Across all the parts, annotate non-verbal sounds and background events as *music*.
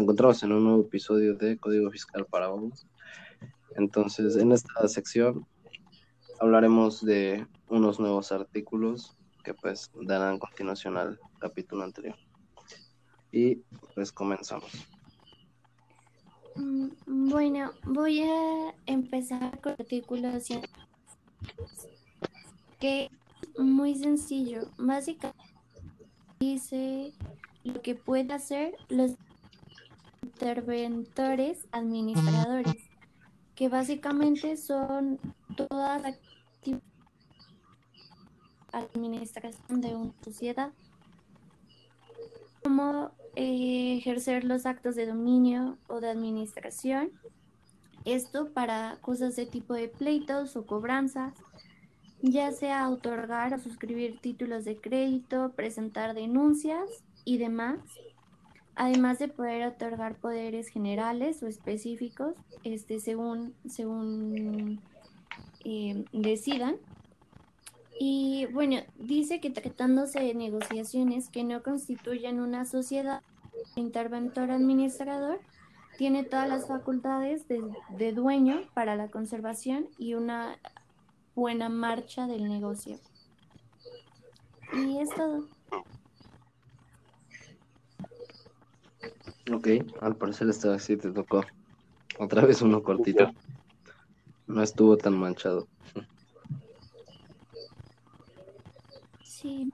encontramos en un nuevo episodio de Código Fiscal para Vos. Entonces, en esta sección hablaremos de unos nuevos artículos que pues darán continuación al capítulo anterior. Y pues comenzamos. Mm, Bueno, voy a empezar con el artículo 100, que es muy sencillo. Básicamente dice lo que pueden hacer los interventores administradores, que básicamente son toda la actividad administración de una sociedad, como eh, ejercer los actos de dominio o de administración, esto para cosas de tipo de pleitos o cobranzas, ya sea otorgar o suscribir títulos de crédito, presentar denuncias y demás, además de poder otorgar poderes generales o específicos, este, según, según eh, decidan. Y bueno, dice que tratándose de negociaciones que no constituyen una sociedad, el interventor administrador tiene todas las facultades de, de dueño para la conservación y una buena marcha del negocio. Y es todo. Ok, al parecer esta vez sí te tocó. Otra vez uno cortito. No estuvo tan manchado. Sí,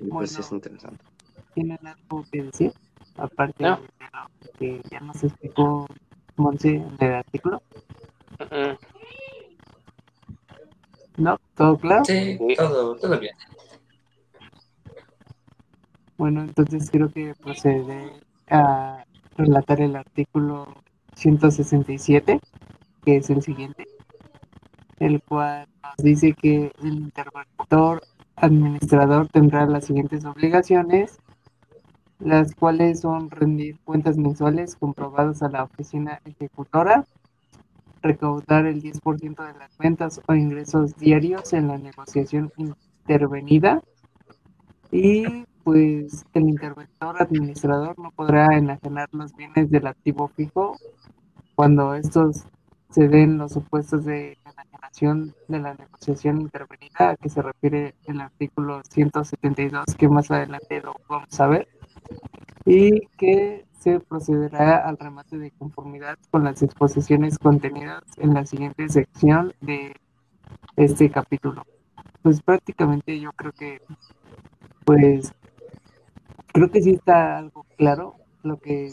Y pues sí es interesante. ¿Tienen algo que decir? Aparte No. de lo que ya nos explicó Monse en el artículo. ¿No? ¿Todo claro? Sí, todo, todo bien. Bueno, entonces creo que procede a relatar el artículo 167, que es el siguiente, el cual nos dice que el interventor administrador tendrá las siguientes obligaciones, las cuales son rendir cuentas mensuales comprobadas a la oficina ejecutora, recaudar el 10% de las ventas o ingresos diarios en la negociación intervenida, y pues el interventor administrador no podrá enajenar los bienes del activo fijo cuando estos se den los supuestos de enajenación de la negociación intervenida a que se refiere el artículo 172 que más adelante lo vamos a ver y que se procederá al remate de conformidad con las exposiciones contenidas en la siguiente sección de este capítulo. Pues prácticamente yo creo que pues creo que sí está algo claro lo que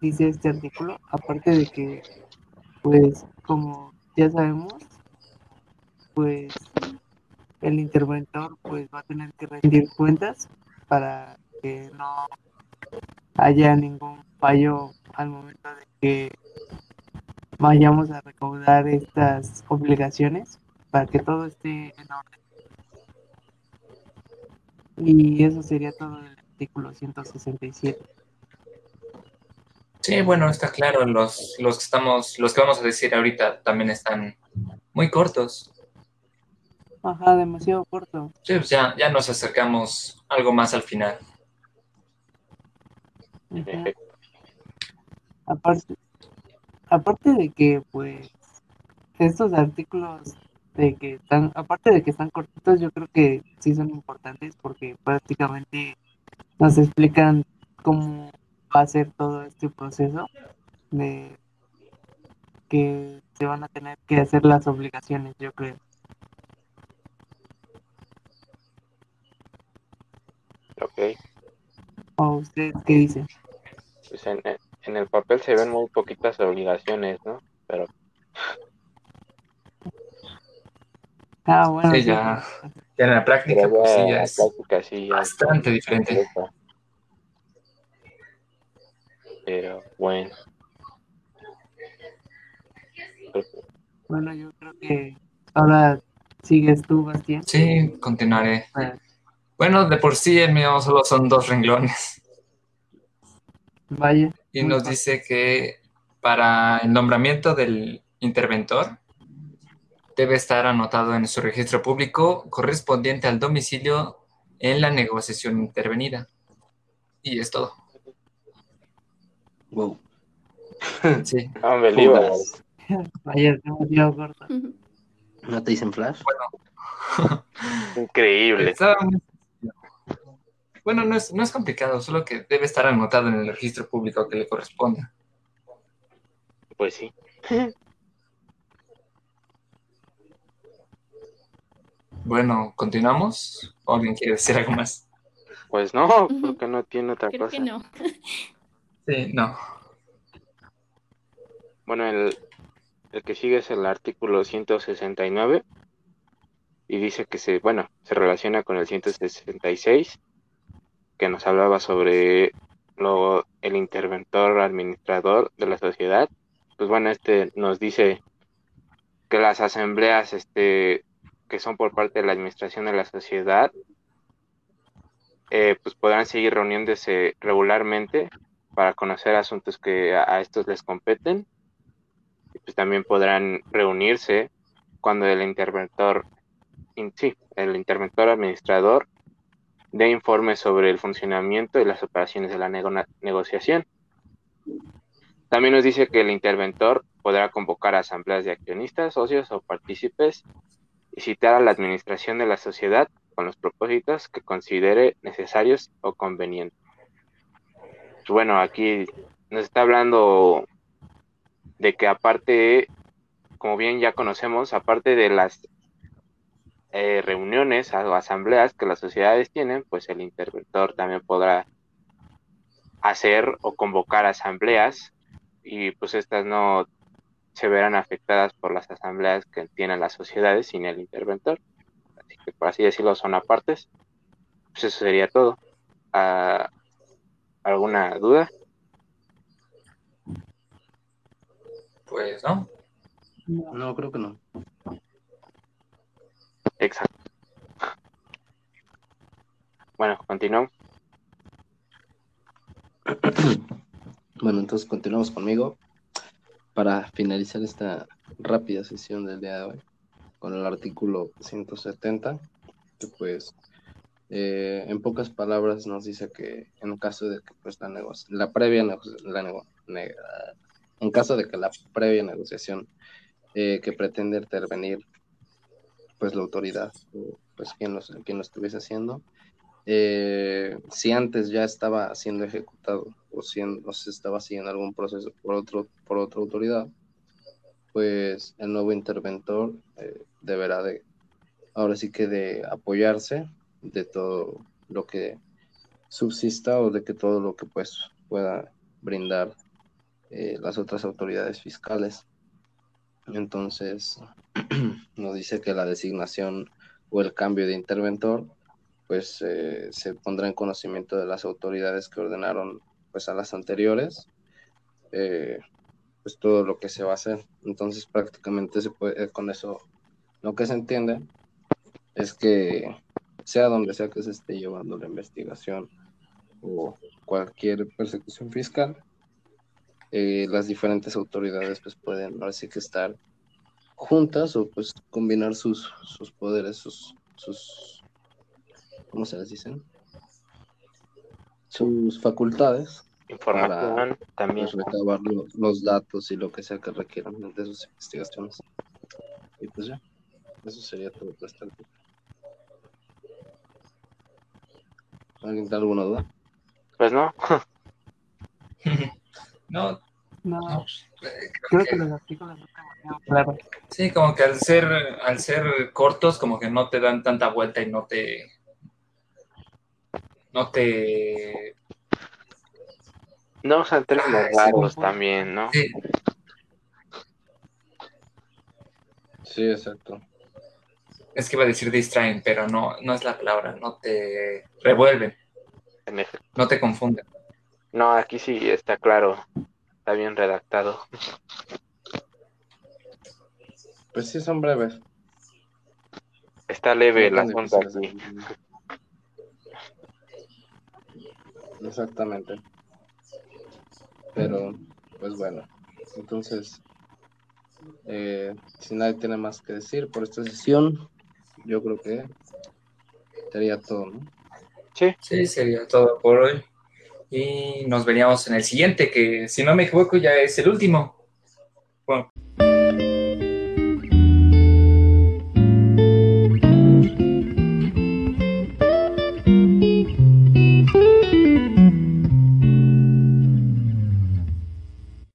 dice este artículo, aparte de que, pues, como ya sabemos, pues el interventor pues va a tener que rendir cuentas para que no haya ningún fallo al momento de que vayamos a recaudar estas obligaciones para que todo esté en orden. Y eso sería todo el artículo 167. Sí, bueno, está claro. Los, los que estamos, los que vamos a decir ahorita también están muy cortos. Ajá, demasiado corto. Sí, pues ya, ya nos acercamos algo más al final. Aparte, aparte de que, pues, estos artículos de que están, aparte de que están cortitos, yo creo que sí son importantes porque prácticamente nos explican cómo va a ser todo este proceso de que se van a tener que hacer las obligaciones, yo creo. Ok. ¿O ustedes qué dicen? Pues en, en el papel se ven muy poquitas obligaciones, ¿no? Pero Ah, bueno, Sí, sí, ya, ya en la práctica, pues sí, ya es práctica sí ya bastante diferente. Pero bueno. Que- bueno, yo creo que ahora sigues tú, Bastián. Sí, continuaré. Bueno, de por sí el mío solo son dos renglones. Vaya. Y nos dice que para el nombramiento del interventor debe estar anotado en su registro público correspondiente al domicilio en la negociación intervenida. Y es todo. Wow. *laughs* Sí. Vaya, *laughs* corto. ¿No te dicen flash? *laughs* Increíble. Estaba muy sencillo. Bueno, no es, no es complicado, solo que debe estar anotado en el registro público que le corresponda. Pues sí. Bueno, ¿continuamos? ¿O alguien quiere decir algo más? Pues no, porque no tiene otra Creo cosa. que no. Sí, no. Bueno, el, el que sigue es el artículo 169 y dice que se, bueno, se relaciona con el 166 que nos hablaba sobre lo, el interventor administrador de la sociedad. Pues bueno, este nos dice que las asambleas este, que son por parte de la administración de la sociedad eh, pues podrán seguir reuniéndose regularmente para conocer asuntos que a, estos les competen y pues también podrán reunirse cuando el interventor, in- sí, el interventor administrador dé informes sobre el funcionamiento y las operaciones de la nego- negociación. También nos dice que el interventor podrá convocar asambleas de accionistas, socios o partícipes y citar a la administración de la sociedad con los propósitos que considere necesarios o convenientes. Pues Bueno, aquí nos está hablando de que aparte, como bien ya conocemos, aparte de las eh, reuniones o asambleas que las sociedades tienen, pues el interventor también podrá hacer o convocar asambleas y pues estas no se verán afectadas por las asambleas que tienen las sociedades sin el interventor. Así que por así decirlo son apartes. Pues eso sería todo. Ah, ¿Alguna duda? Pues no. No, creo que no. Exacto. Bueno, continuamos. Bueno, entonces continuamos conmigo para finalizar esta rápida sesión del día de hoy con el artículo 170, que pues eh, en pocas palabras nos dice que en caso de que pues la, la previa la en caso de que la previa negociación eh, que pretende intervenir pues la autoridad o pues quien, los, quien lo estuviese haciendo eh, si antes ya estaba siendo ejecutado o, siendo, se estaba siguiendo algún proceso por, otro, por otra autoridad, pues el nuevo interventor eh, deberá de, ahora sí que de apoyarse de todo lo que subsista o de que todo lo que pues pueda brindar eh, las otras autoridades fiscales. Entonces, *clears throat* nos dice que la designación o el cambio de interventor pues eh, se pondrá en conocimiento de las autoridades que ordenaron pues a las anteriores eh, pues todo lo que se va a hacer entonces prácticamente se puede eh, con eso lo que se entiende es que sea donde sea que se esté llevando la investigación o cualquier persecución fiscal eh, las diferentes autoridades pues pueden ahora sí que estar juntas o pues combinar sus, sus poderes sus, sus ¿cómo se les dicen? Sus facultades Información para también. pues, recabar lo- los datos y lo que sea que requieran de sus investigaciones. Y pues ya, eso sería todo por artículo. ¿Alguien tiene alguna duda? Pues no, *laughs* No, No, no. eh, creo que- los artículos no claros. Sí, como que al ser, al ser cortos, como que no te dan tanta vuelta y no te. No te. no términos Ay, sí, raros confundo. también, ¿no? Sí, Sí, exacto. es que iba a decir distraen, pero no, no es la palabra. No te revuelven, En efecto. no te confunden. No, aquí sí está claro, está bien redactado. Pues sí, son breves. Está leve el No aquí. de entender. Exactamente. Pero, pues bueno, entonces, eh, si nadie tiene más que decir por esta sesión, yo creo que sería todo, ¿no? Sí, Sí, sería todo por hoy. y nos veríamos en el siguiente, que si no me equivoco ya es el último.